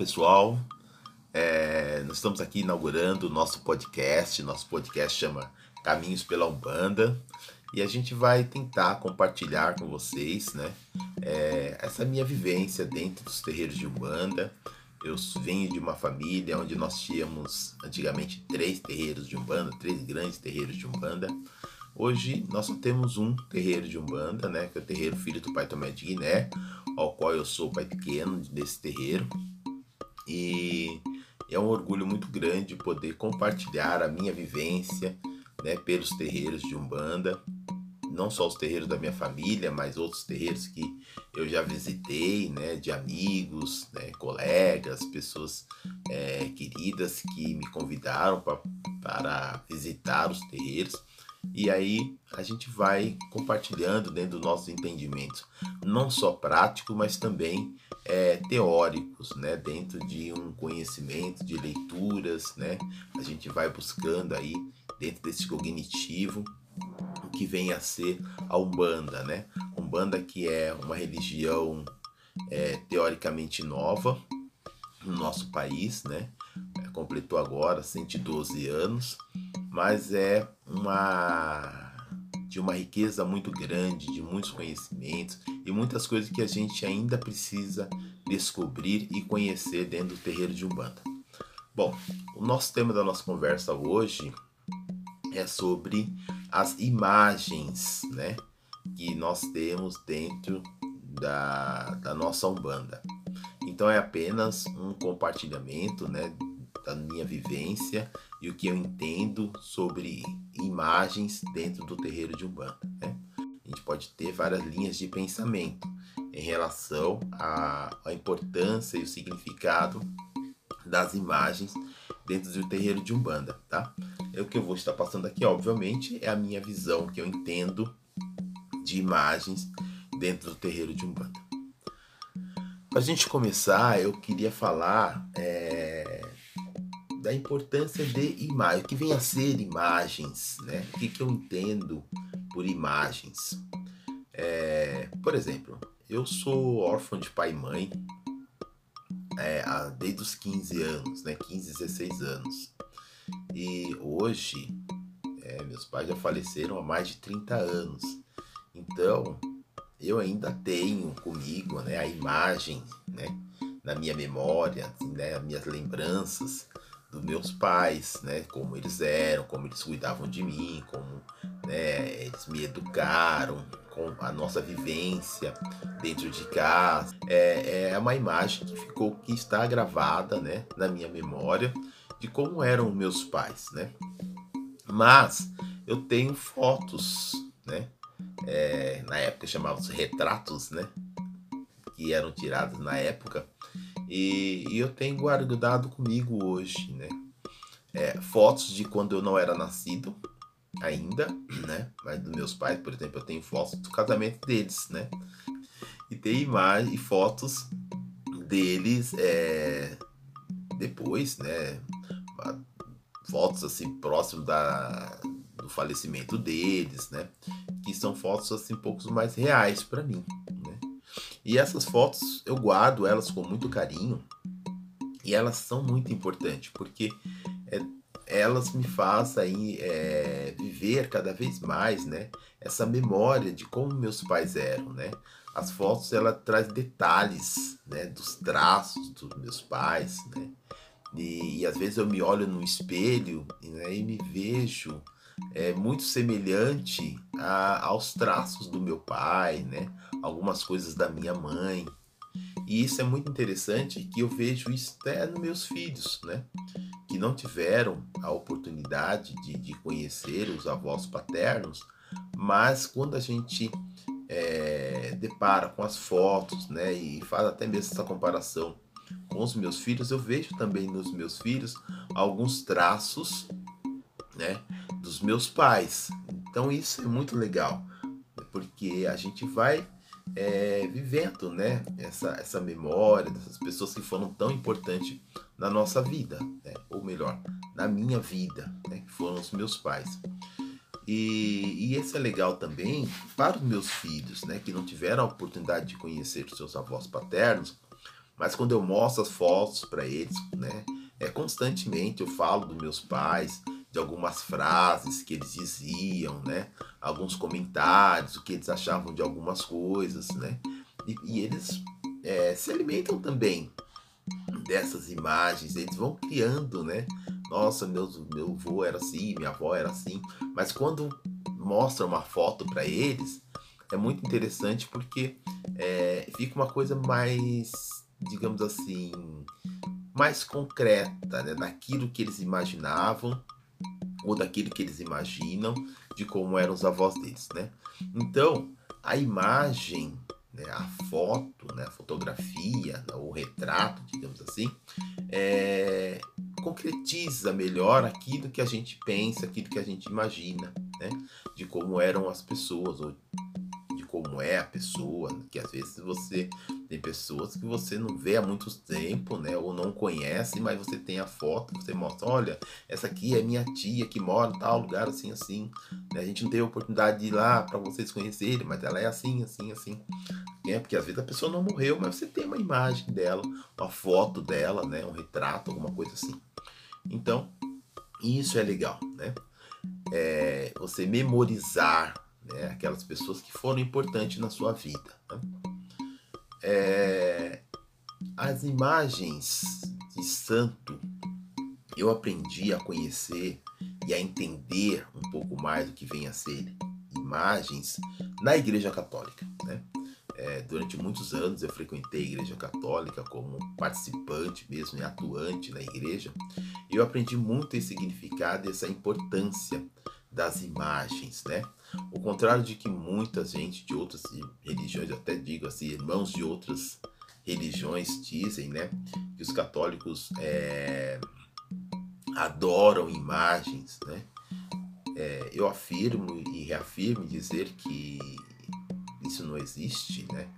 pessoal, é, nós estamos aqui inaugurando o nosso podcast. Nosso podcast chama Caminhos pela Umbanda e a gente vai tentar compartilhar com vocês, né, é, essa minha vivência dentro dos terreiros de Umbanda. Eu venho de uma família onde nós tínhamos antigamente três terreiros de Umbanda, três grandes terreiros de Umbanda. Hoje nós só temos um terreiro de Umbanda, né, que é o terreiro Filho do Pai Tomé de Guiné, ao qual eu sou o pai pequeno desse terreiro. E é um orgulho muito grande poder compartilhar a minha vivência né, pelos terreiros de Umbanda, não só os terreiros da minha família, mas outros terreiros que eu já visitei, né, de amigos, né, colegas, pessoas é, queridas que me convidaram pra, para visitar os terreiros. E aí a gente vai compartilhando dentro do nosso entendimento, não só prático, mas também é, teóricos, né? Dentro de um conhecimento de leituras, né? A gente vai buscando aí dentro desse cognitivo o que vem a ser a Umbanda, né? Umbanda que é uma religião é, teoricamente nova no nosso país, né? É, completou agora 112 anos mas é uma de uma riqueza muito grande, de muitos conhecimentos e muitas coisas que a gente ainda precisa descobrir e conhecer dentro do terreiro de Umbanda. Bom, o nosso tema da nossa conversa hoje é sobre as imagens, né, que nós temos dentro da, da nossa Umbanda. Então é apenas um compartilhamento, né, da minha vivência e o que eu entendo sobre imagens dentro do terreiro de Umbanda. Né? A gente pode ter várias linhas de pensamento em relação à, à importância e o significado das imagens dentro do terreiro de Umbanda, tá? É o que eu vou estar passando aqui, obviamente, é a minha visão que eu entendo de imagens dentro do terreiro de Umbanda. Para a gente começar, eu queria falar é, da importância de imagem, o que vem a ser imagens, né? O que, que eu entendo por imagens. É, por exemplo, eu sou órfão de pai e mãe é, desde os 15 anos, né? 15, 16 anos. E hoje, é, meus pais já faleceram há mais de 30 anos. Então, eu ainda tenho comigo né, a imagem, né? Na minha memória, né, as minhas lembranças dos meus pais, né? Como eles eram, como eles cuidavam de mim, como né, eles me educaram, com a nossa vivência dentro de casa. É, é uma imagem que ficou, que está gravada, né? Na minha memória de como eram meus pais, né? Mas eu tenho fotos, né? É, na época chamavam-se retratos, né? Que eram tirados na época e, e eu tenho guardado comigo hoje, né? É, fotos de quando eu não era nascido ainda, né? Mas dos meus pais, por exemplo, eu tenho fotos do casamento deles, né? E tem imagens e fotos deles é, depois, né? Fotos assim próximo da, do falecimento deles, né? Que são fotos assim um pouco mais reais para mim, e essas fotos eu guardo elas com muito carinho e elas são muito importantes porque é, elas me fazem é, viver cada vez mais, né? Essa memória de como meus pais eram, né? As fotos ela traz detalhes, né? Dos traços dos meus pais, né? E, e às vezes eu me olho no espelho né, e me vejo é, muito semelhante a, aos traços do meu pai, né? algumas coisas da minha mãe. E isso é muito interessante que eu vejo isso até nos meus filhos, né? Que não tiveram a oportunidade de, de conhecer os avós paternos, mas quando a gente é, depara com as fotos, né? E faz até mesmo essa comparação com os meus filhos, eu vejo também nos meus filhos alguns traços, né? Dos meus pais. Então isso é muito legal, porque a gente vai é, vivendo né, essa, essa memória dessas pessoas que foram tão importantes na nossa vida, né? ou melhor, na minha vida, né? que foram os meus pais. E, e esse é legal também para os meus filhos, né, que não tiveram a oportunidade de conhecer os seus avós paternos, Mas quando eu mostro as fotos para eles, né, é constantemente eu falo dos meus pais, de algumas frases que eles diziam, né, alguns comentários, o que eles achavam de algumas coisas, né, e, e eles é, se alimentam também dessas imagens, eles vão criando, né? Nossa, meu, meu avô era assim, minha avó era assim, mas quando mostra uma foto para eles, é muito interessante porque é, fica uma coisa mais, digamos assim, mais concreta, né? Daquilo que eles imaginavam ou daquilo que eles imaginam de como eram os avós deles, né? Então, a imagem né, a foto, né, a fotografia, né, o retrato, digamos assim, é, concretiza melhor aquilo que a gente pensa, aquilo que a gente imagina, né, de como eram as pessoas, ou de como é a pessoa, que às vezes você tem pessoas que você não vê há muito tempo, né? Ou não conhece, mas você tem a foto, você mostra, olha, essa aqui é minha tia que mora em tal lugar, assim, assim. Né? A gente não teve a oportunidade de ir lá para vocês conhecerem, mas ela é assim, assim, assim. É, porque às vezes a pessoa não morreu, mas você tem uma imagem dela, uma foto dela, né? Um retrato, alguma coisa assim. Então, isso é legal, né? É, você memorizar né, aquelas pessoas que foram importantes na sua vida. Né? É, as imagens de santo eu aprendi a conhecer e a entender um pouco mais do que vem a ser imagens na Igreja Católica. Né? É, durante muitos anos eu frequentei a Igreja Católica como participante mesmo e atuante na igreja. E eu aprendi muito esse significado e essa importância das imagens, né? O contrário de que muita gente de outras religiões, até digo assim, irmãos de outras religiões dizem, né, que os católicos é, adoram imagens, né? É, eu afirmo e reafirmo dizer que isso não existe, né?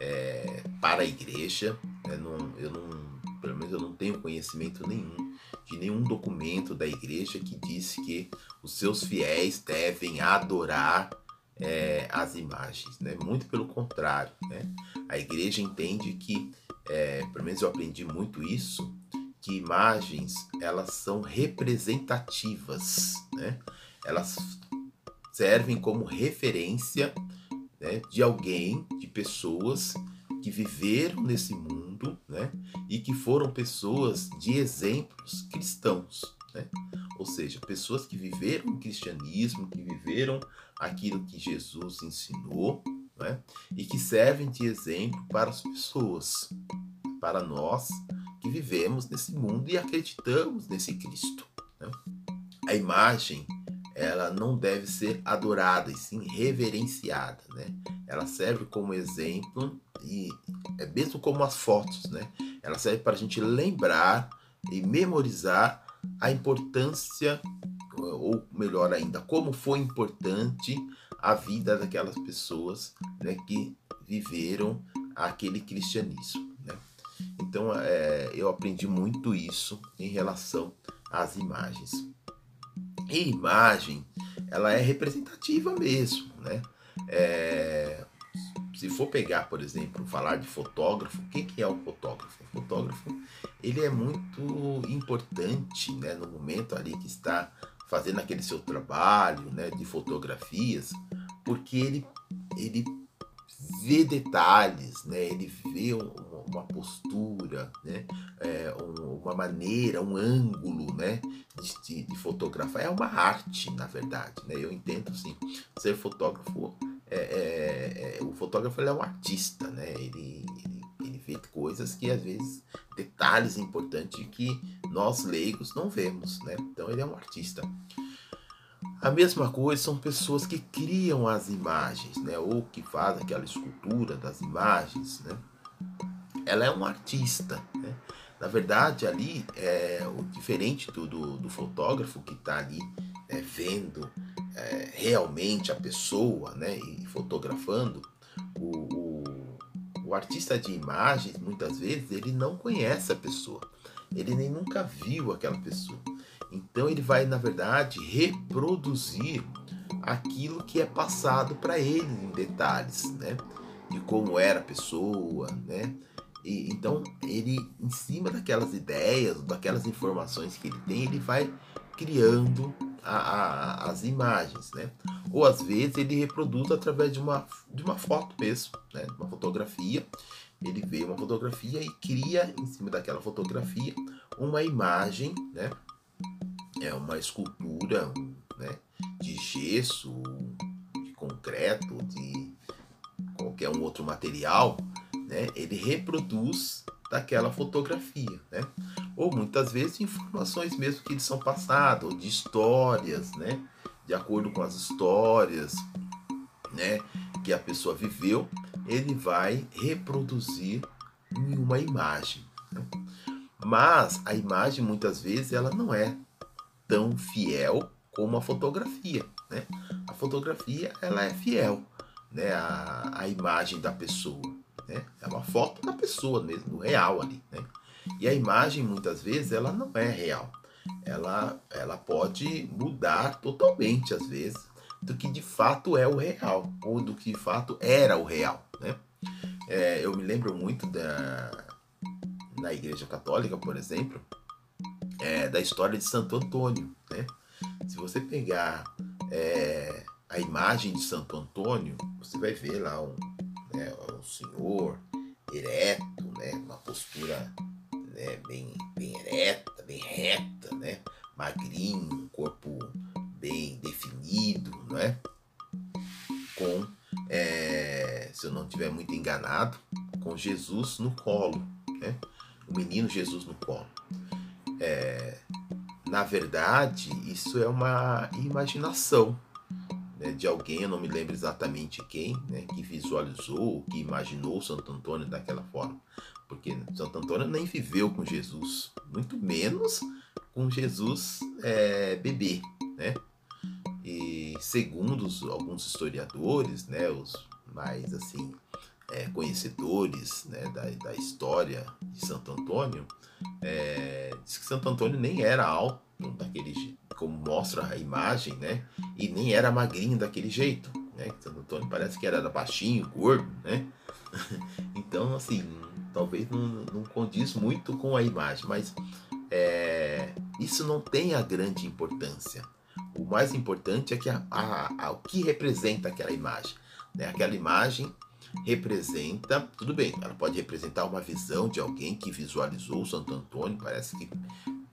É, para a igreja, né? não, eu não, pelo menos eu não tenho conhecimento nenhum de nenhum documento da igreja que diz que os seus fiéis devem adorar é, as imagens, né? Muito pelo contrário, né? A igreja entende que, é, pelo menos eu aprendi muito isso, que imagens elas são representativas, né? Elas servem como referência né, de alguém, de pessoas que viveram nesse mundo, né? E que foram pessoas de exemplos cristãos, né? Ou seja, pessoas que viveram o cristianismo, que viveram aquilo que Jesus ensinou, né? E que servem de exemplo para as pessoas, para nós que vivemos nesse mundo e acreditamos nesse Cristo. Né? A imagem ela não deve ser adorada e sim reverenciada, né? Ela serve como exemplo e é mesmo como as fotos, né? Ela serve para a gente lembrar e memorizar a importância, ou melhor ainda, como foi importante a vida daquelas pessoas né, que viveram aquele cristianismo. Né? Então é, eu aprendi muito isso em relação às imagens. E imagem, ela é representativa mesmo, né? É, se for pegar, por exemplo, falar de fotógrafo, o que, que é o fotógrafo? O fotógrafo ele é muito importante né, no momento ali que está fazendo aquele seu trabalho né, de fotografias, porque ele, ele vê detalhes, né, ele vê uma postura, né, é, uma maneira, um ângulo né, de, de, fotografar. É uma arte, na verdade. Né? Eu entendo assim, ser fotógrafo é, é, é, o fotógrafo é um artista, né? Ele, ele, ele vê coisas que às vezes detalhes importantes que nós leigos não vemos, né? Então ele é um artista. A mesma coisa são pessoas que criam as imagens, né? Ou que fazem aquela escultura das imagens, né? Ela é um artista, né? Na verdade, ali é o diferente do, do, do fotógrafo que está ali é, vendo é, realmente a pessoa, né, e fotografando, o, o, o, artista de imagens, muitas vezes, ele não conhece a pessoa, ele nem nunca viu aquela pessoa. Então ele vai, na verdade, reproduzir aquilo que é passado para ele em detalhes, né, de como era a pessoa, né, E, então, ele, em cima daquelas ideias, daquelas informações que ele tem, ele vai criando a, a, as imagens, né? Ou às vezes ele reproduz através de uma, de uma foto mesmo, né? Uma fotografia. Ele vê uma fotografia e cria em cima daquela fotografia uma imagem, né? É uma escultura, né? De gesso, de concreto, de qualquer um outro material, né? Ele reproduz daquela fotografia, né? Ou muitas vezes informações mesmo que eles são passadas, ou de histórias, né? De acordo com as histórias, né? Que a pessoa viveu, ele vai reproduzir em uma imagem. Né? Mas a imagem muitas vezes ela não é tão fiel como a fotografia, né? A fotografia ela é fiel, né? A, a imagem da pessoa, né? É uma foto da pessoa mesmo, real ali, né? E a imagem muitas vezes ela não é real. Ela, ela pode mudar totalmente às vezes do que de fato é o real ou do que de fato era o real, né? É, eu me lembro muito da na Igreja Católica, por exemplo, é, da história de Santo Antônio, né? Se você pegar é, a imagem de Santo Antônio, você vai ver lá um, né, um senhor ereto, né, uma postura né, bem, bem ereta, bem reta, né, magrinho, um corpo bem definido, não é? Com, é, se eu não estiver muito enganado, com Jesus no colo, né? O menino Jesus no colo. É, na verdade, isso é uma imaginação né, de alguém, eu não me lembro exatamente quem, né, que visualizou, que imaginou Santo Antônio daquela forma. Porque Santo Antônio nem viveu com Jesus, muito menos com Jesus é, bebê, né? E segundo os, alguns historiadores, né, os mais assim é, conhecedores né, da, da história de Santo Antônio, é, diz que Santo Antônio nem era alto daquele como mostra a imagem, né? E nem era magrinho daquele jeito, né? Santo Antônio parece que era baixinho, gordo, né? então, assim, talvez não, não condiz muito com a imagem, mas é, isso não tem a grande importância. O mais importante é que a, a, a, o que representa aquela imagem. Né? Aquela imagem representa, tudo bem, ela pode representar uma visão de alguém que visualizou Santo Antônio, parece que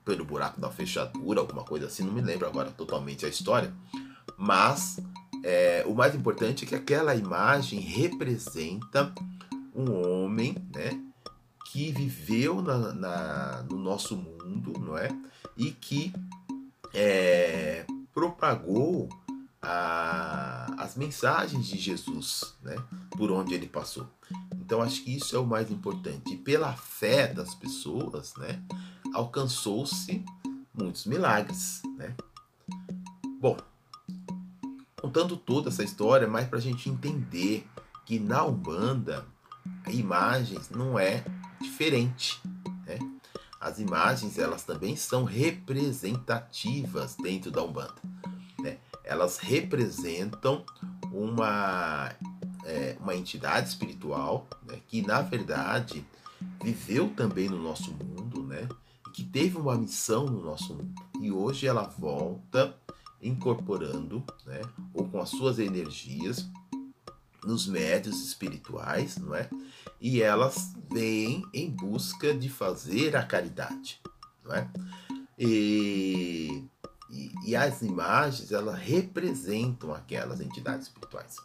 pelo buraco da fechadura, alguma coisa assim, não me lembro agora totalmente a história, mas é, o mais importante é que aquela imagem representa um homem, né, que viveu na, na, no nosso mundo, não é, e que é, propagou a, as mensagens de Jesus, né? Por onde ele passou. Então acho que isso é o mais importante. E pela fé das pessoas, né? Alcançou-se muitos milagres, né? Bom, contando toda essa história, mais para a gente entender que na Umbanda a imagem não é diferente, né? As imagens elas também são representativas dentro da Umbanda elas representam uma, é, uma entidade espiritual né, que, na verdade, viveu também no nosso mundo, né, que teve uma missão no nosso mundo. E hoje ela volta incorporando, né, ou com as suas energias, nos médios espirituais, não é? E elas vêm em busca de fazer a caridade, não é? E e, e as imagens, elas representam aquelas entidades espirituais.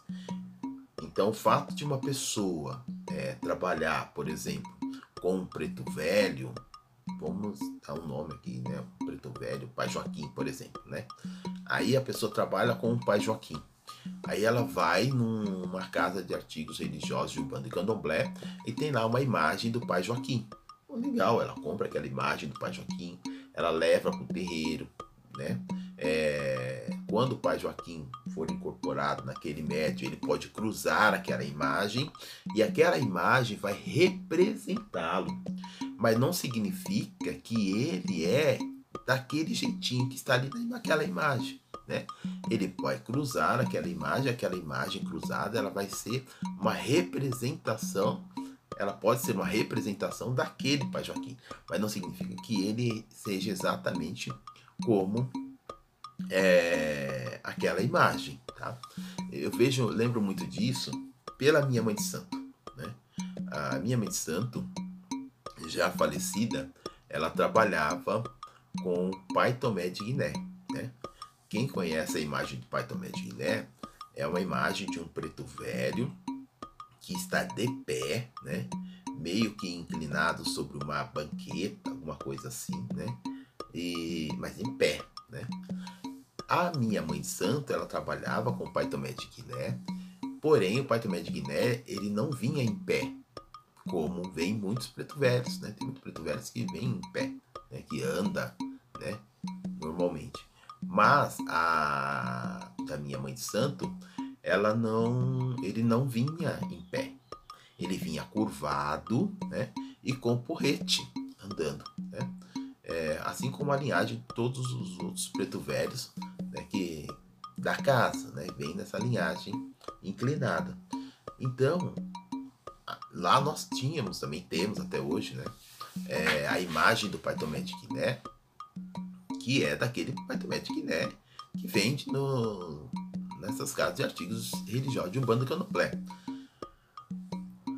Então, o fato de uma pessoa é, trabalhar, por exemplo, com um preto velho, vamos dar um nome aqui, né? Preto velho, pai Joaquim, por exemplo, né? Aí a pessoa trabalha com o pai Joaquim. Aí ela vai numa casa de artigos religiosos de Umbanda e Candomblé e tem lá uma imagem do pai Joaquim. legal, ela compra aquela imagem do pai Joaquim, ela leva para o terreiro, né? É, quando o pai Joaquim for incorporado naquele médio, ele pode cruzar aquela imagem e aquela imagem vai representá-lo. Mas não significa que ele é daquele jeitinho que está ali naquela imagem. Né? Ele vai cruzar aquela imagem, aquela imagem cruzada, ela vai ser uma representação ela pode ser uma representação daquele Pai Joaquim, mas não significa que ele seja exatamente como é, aquela imagem, tá? Eu vejo, lembro muito disso pela minha mãe de santo, né? A minha mãe de santo, já falecida, ela trabalhava com Pai Tomé de Guiné, né? Quem conhece a imagem do Pai Tomé de Guiné é uma imagem de um preto velho que está de pé, né? Meio que inclinado sobre uma banqueta, alguma coisa assim, né? E, mas em pé, né? A minha mãe santa, ela trabalhava com o Pai Tomé de Guiné, porém o Pai Tomé de Guiné, ele não vinha em pé, como vem muitos preto velhos, né? Tem muitos preto velhos que vêm em pé, né? Que anda, né? Normalmente. Mas a da minha mãe de santo, ela não, ele não vinha em pé. Ele vinha curvado, né? E com porrete andando, né? É, assim como a linhagem de todos os outros preto velhos né, que da casa, né, vem nessa linhagem inclinada. Então, lá nós tínhamos, também temos até hoje, né, é, a imagem do Tomé de Guiné, que é daquele Tomé de Guiné que vende no, nessas casas de artigos religiosos de Umbanda Candomblé.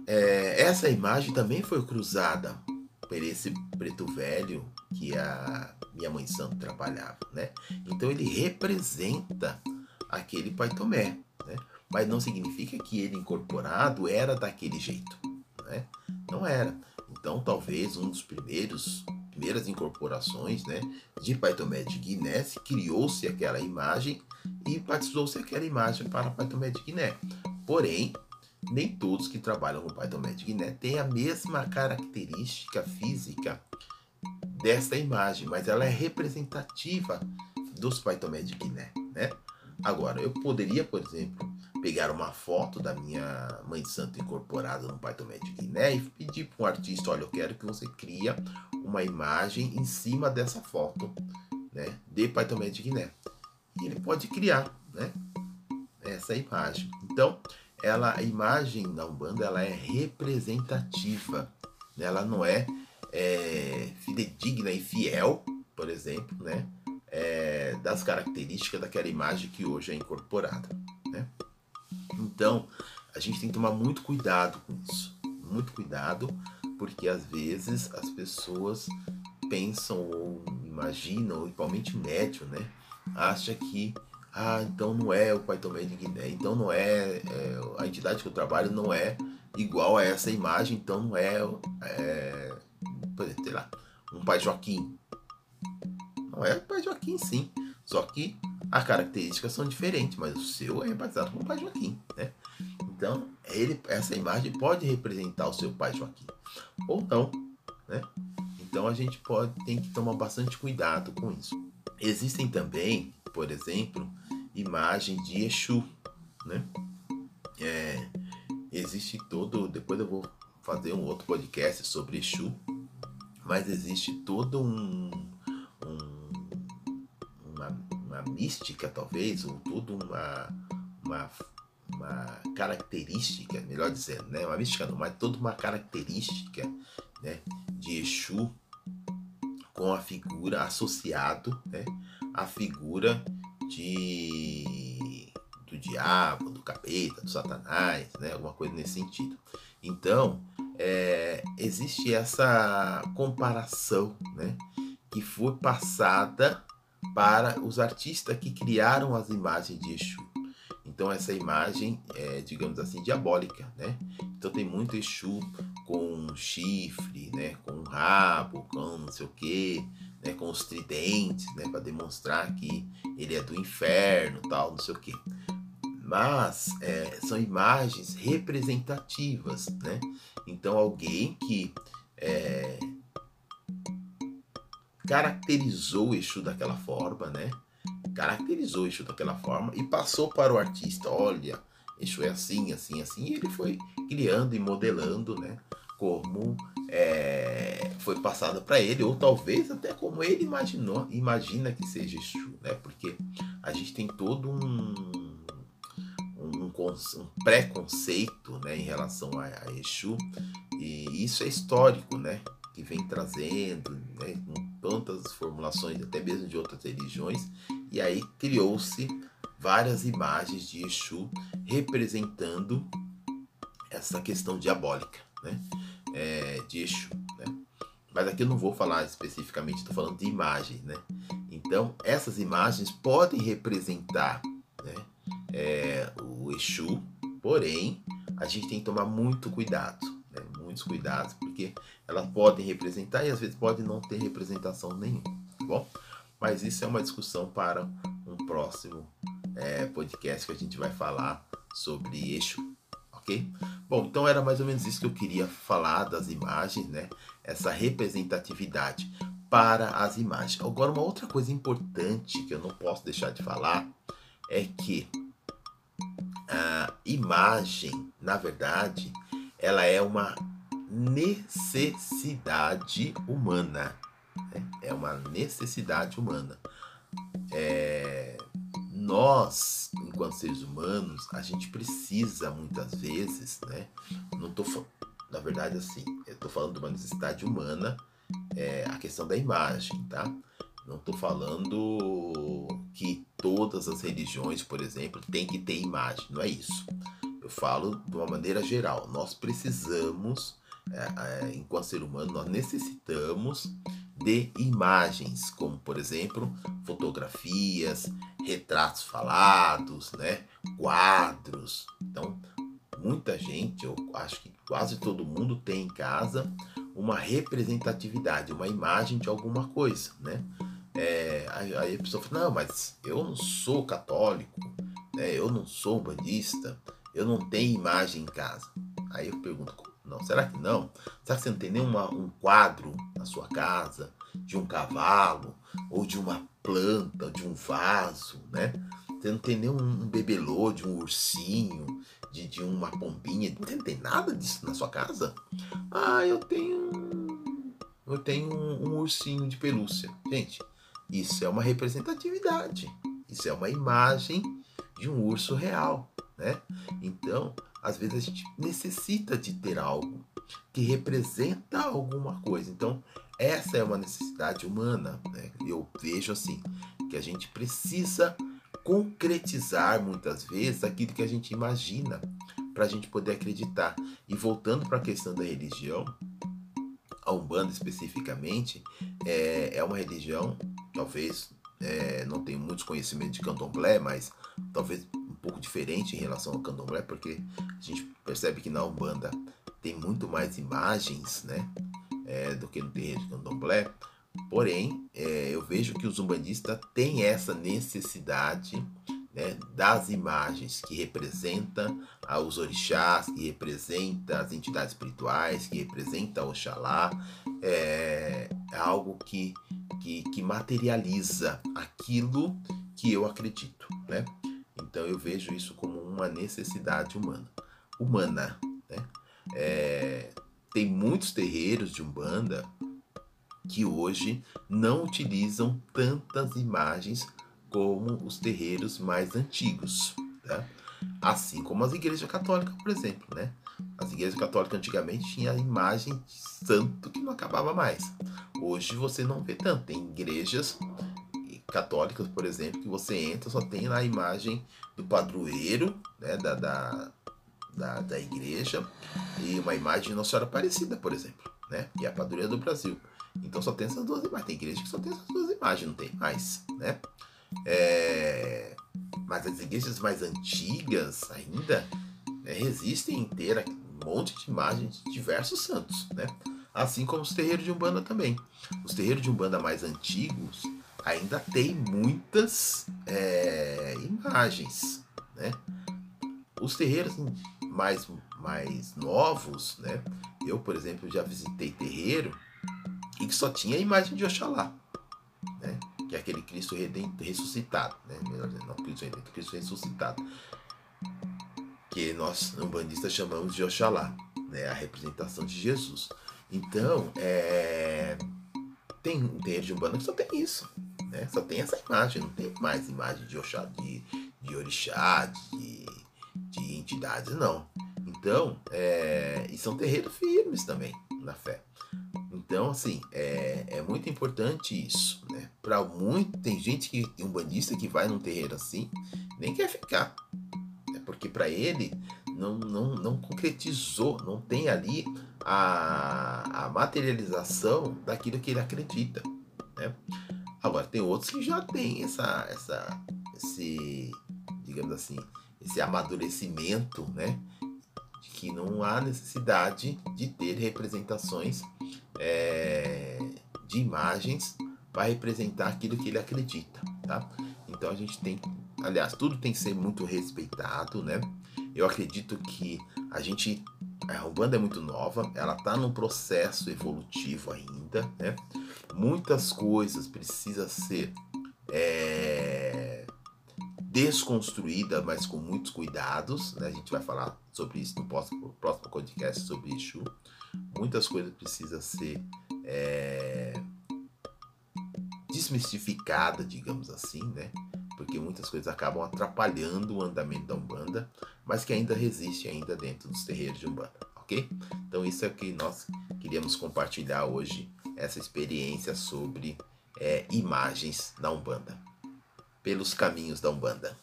É, essa imagem também foi cruzada por esse preto velho que a minha mãe santo trabalhava, né? Então ele representa aquele Pai Tomé, né? Mas não significa que ele incorporado era daquele jeito, né? Não era. Então talvez um dos primeiros primeiras incorporações, né, de Pai Tomé de Guiné, criou-se aquela imagem e batizou-se aquela imagem para Pai Tomé de Guiné. Porém, nem todos que trabalham no Pai Tomé de Guiné têm a mesma característica física desta imagem, mas ela é representativa dos Pai Tomé de Guiné, né? Agora, eu poderia, por exemplo, pegar uma foto da minha mãe santa incorporada no Tomé de Guiné e pedir para um artista, olha, eu quero que você cria uma imagem em cima dessa foto, né, de Tomé de Guiné. E ele pode criar, né, essa imagem. Então, ela, a imagem da Umbanda, ela é representativa, né? ela não é é, fidedigna e fiel, por exemplo, né, é, das características daquela imagem que hoje é incorporada. Então, a gente tem que tomar muito cuidado com isso, muito cuidado, porque às vezes as pessoas pensam ou imaginam, ou igualmente médium, né, acha que ah, então não é o Pai Tomé de Guiné, então não é, é, a entidade que eu trabalho não é igual a essa imagem, então não é, é sei lá, um pai Joaquim. Não é o pai Joaquim, sim. Só que as características são diferentes, mas o seu é batizado como pai Joaquim, né? Então, ele, essa imagem pode representar o seu pai Joaquim. Ou não, né? Então a gente pode tem que tomar bastante cuidado com isso. Existem também, por exemplo, imagens de Exu, né? É, existe todo. Depois eu vou fazer um outro podcast sobre Exu, mas existe todo um, mística talvez ou toda uma, uma uma característica, melhor dizendo, né? Uma mística não, mas toda uma característica, né? De Exu com a figura associado, né? A figura de do diabo, do capeta, do satanás, né? Alguma coisa nesse sentido. Então, é, existe essa comparação né, que foi passada para os artistas que criaram as imagens de Exu. Então essa imagem é, digamos assim, diabólica, né? Então tem muito Exu com chifre, né? Com rabo, com não sei o que, né? Com os tridentes, né? Para demonstrar que ele é do inferno, tal, não sei o que mas é, são imagens representativas, né? Então alguém que é, caracterizou o Exu daquela forma, né? Caracterizou o Exu daquela forma e passou para o artista, olha, Exu é assim, assim, assim, e ele foi criando e modelando, né? Como é, foi passado para ele, ou talvez até como ele imaginou, imagina que seja Exu, né? Porque a gente tem todo um um, preconceito né, em relação a, a Exu E isso é histórico, né? Que vem trazendo, né? Tantas formulações, até mesmo de outras religiões, e aí criou-se várias imagens de Exu representando essa questão diabólica, né? É, de Exu, né? Mas aqui eu não vou falar especificamente, estou falando de imagens, né? Então, essas imagens podem representar né, é, o Exu, porém, a gente tem que tomar muito cuidado? Muitos cuidados, porque elas podem representar e às vezes podem não ter representação nenhuma, tá bom? Mas isso é uma discussão para um próximo é, podcast que a gente vai falar sobre Exu, ok? Bom, então era mais ou menos isso que eu queria falar das imagens, né? Essa representatividade para as imagens. Agora, uma outra coisa importante que eu não posso deixar de falar é que a imagem, na verdade, ela é uma necessidade humana. Né? É uma necessidade humana. É, nós, enquanto seres humanos, a gente precisa muitas vezes, né? Não tô na verdade assim, eu tô falando de uma necessidade humana, é, a questão da imagem, tá? Não tô falando que todas as religiões, por exemplo, tem que ter imagem, não é isso. Eu falo de uma maneira geral. Nós precisamos, é, é, enquanto ser humano, nós necessitamos de imagens, como por exemplo fotografias, retratos falados, né, quadros. Então, muita gente, eu acho que quase todo mundo tem em casa uma representatividade, uma imagem de alguma coisa, né? É, aí a pessoa fala, não, mas eu não sou católico, né? eu não sou bandista, eu não tenho imagem em casa. Aí eu pergunto, não, será que não? Será que você não tem nenhum um quadro na sua casa de um cavalo, ou de uma planta, de um vaso, né? Você não tem nenhum um bebelô de um ursinho, de, de uma pombinha, tem, não tem nada disso na sua casa? Ah, eu tenho. Eu tenho um, um ursinho de pelúcia. Gente, isso é uma representatividade. Isso é uma imagem de um urso real, né? Então, às vezes a gente necessita de ter algo que representa alguma coisa. Então, essa é uma necessidade humana. Né? Eu vejo assim que a gente precisa concretizar muitas vezes aquilo que a gente imagina para a gente poder acreditar. E voltando para a questão da religião, a Umbanda especificamente é, é uma religião, talvez é, não tenho muitos conhecimentos de candomblé, mas talvez pouco diferente em relação ao candomblé, porque a gente percebe que na Umbanda tem muito mais imagens, né? É, do que no terreiro de candomblé. Porém, é, eu vejo que os umbandistas têm essa necessidade né, das imagens que representam os orixás, que representa as entidades espirituais, que representa Oxalá. É, é algo que, que, que materializa aquilo que eu acredito. Né? Então eu vejo isso como uma necessidade humana. Humana, né? É, tem muitos terreiros de Umbanda que hoje não utilizam tantas imagens como os terreiros mais antigos, tá? Assim como as igrejas católicas, por exemplo, né? As igrejas católicas antigamente tinham a imagem de santo que não acabava mais. Hoje você não vê tanto. Tem igrejas católicas, por exemplo, que você entra só tem lá a imagem do padroeiro né, da, da, da, da igreja e uma imagem de Nossa Senhora Aparecida, por exemplo, né, que é a padroeira do Brasil. Então só tem essas duas imagens. Tem igreja que só tem essas duas imagens, não tem mais, né? É... Mas as igrejas mais antigas ainda né, resistem inteira um monte de imagens de diversos santos, né? Assim como os terreiros de Umbanda também. Os terreiros de Umbanda mais antigos ainda tem muitas é, imagens, né? Os terreiros mais, mais novos, né? Eu, por exemplo, já visitei terreiro e que só tinha a imagem de Oxalá, né? Que é aquele Cristo redento, ressuscitado, né? Melhor não Cristo redento, Cristo ressuscitado. Que nós, umbandistas, chamamos de Oxalá, né? A representação de Jesus. Então, é... tem um terreiro de Umbanda que só tem isso, né? Só tem essa imagem, não tem mais imagem de Oxá, de, de orixá, de, de entidades, não. Então, é, e são terreiros firmes também na fé. Então, assim, é, é muito importante isso, né? Para muito, tem gente que tem um bandista que vai num terreiro assim, nem quer ficar. É porque para ele não, não, não concretizou, não tem ali a, a materialização daquilo que ele acredita, né? Agora, tem outros que já tem essa, essa, esse, digamos assim, esse amadurecimento, né? De que não há necessidade de ter representações é, de imagens para representar aquilo que ele acredita, tá? Então a gente tem, aliás, tudo tem que ser muito respeitado, né? Eu acredito que a gente, a Umbanda é muito nova, ela está num processo evolutivo ainda, né? Muitas coisas precisam ser é, desconstruída, mas com muitos cuidados. Né? A gente vai falar sobre isso no próximo, próximo podcast sobre Exu. Muitas coisas precisam ser é, desmistificadas, digamos assim, né? Porque muitas coisas acabam atrapalhando o andamento da Umbanda, mas que ainda resiste ainda dentro dos terreiros de Umbanda, ok? Então isso é que nós queríamos compartilhar hoje, essa experiência sobre é, imagens da Umbanda pelos caminhos da Umbanda.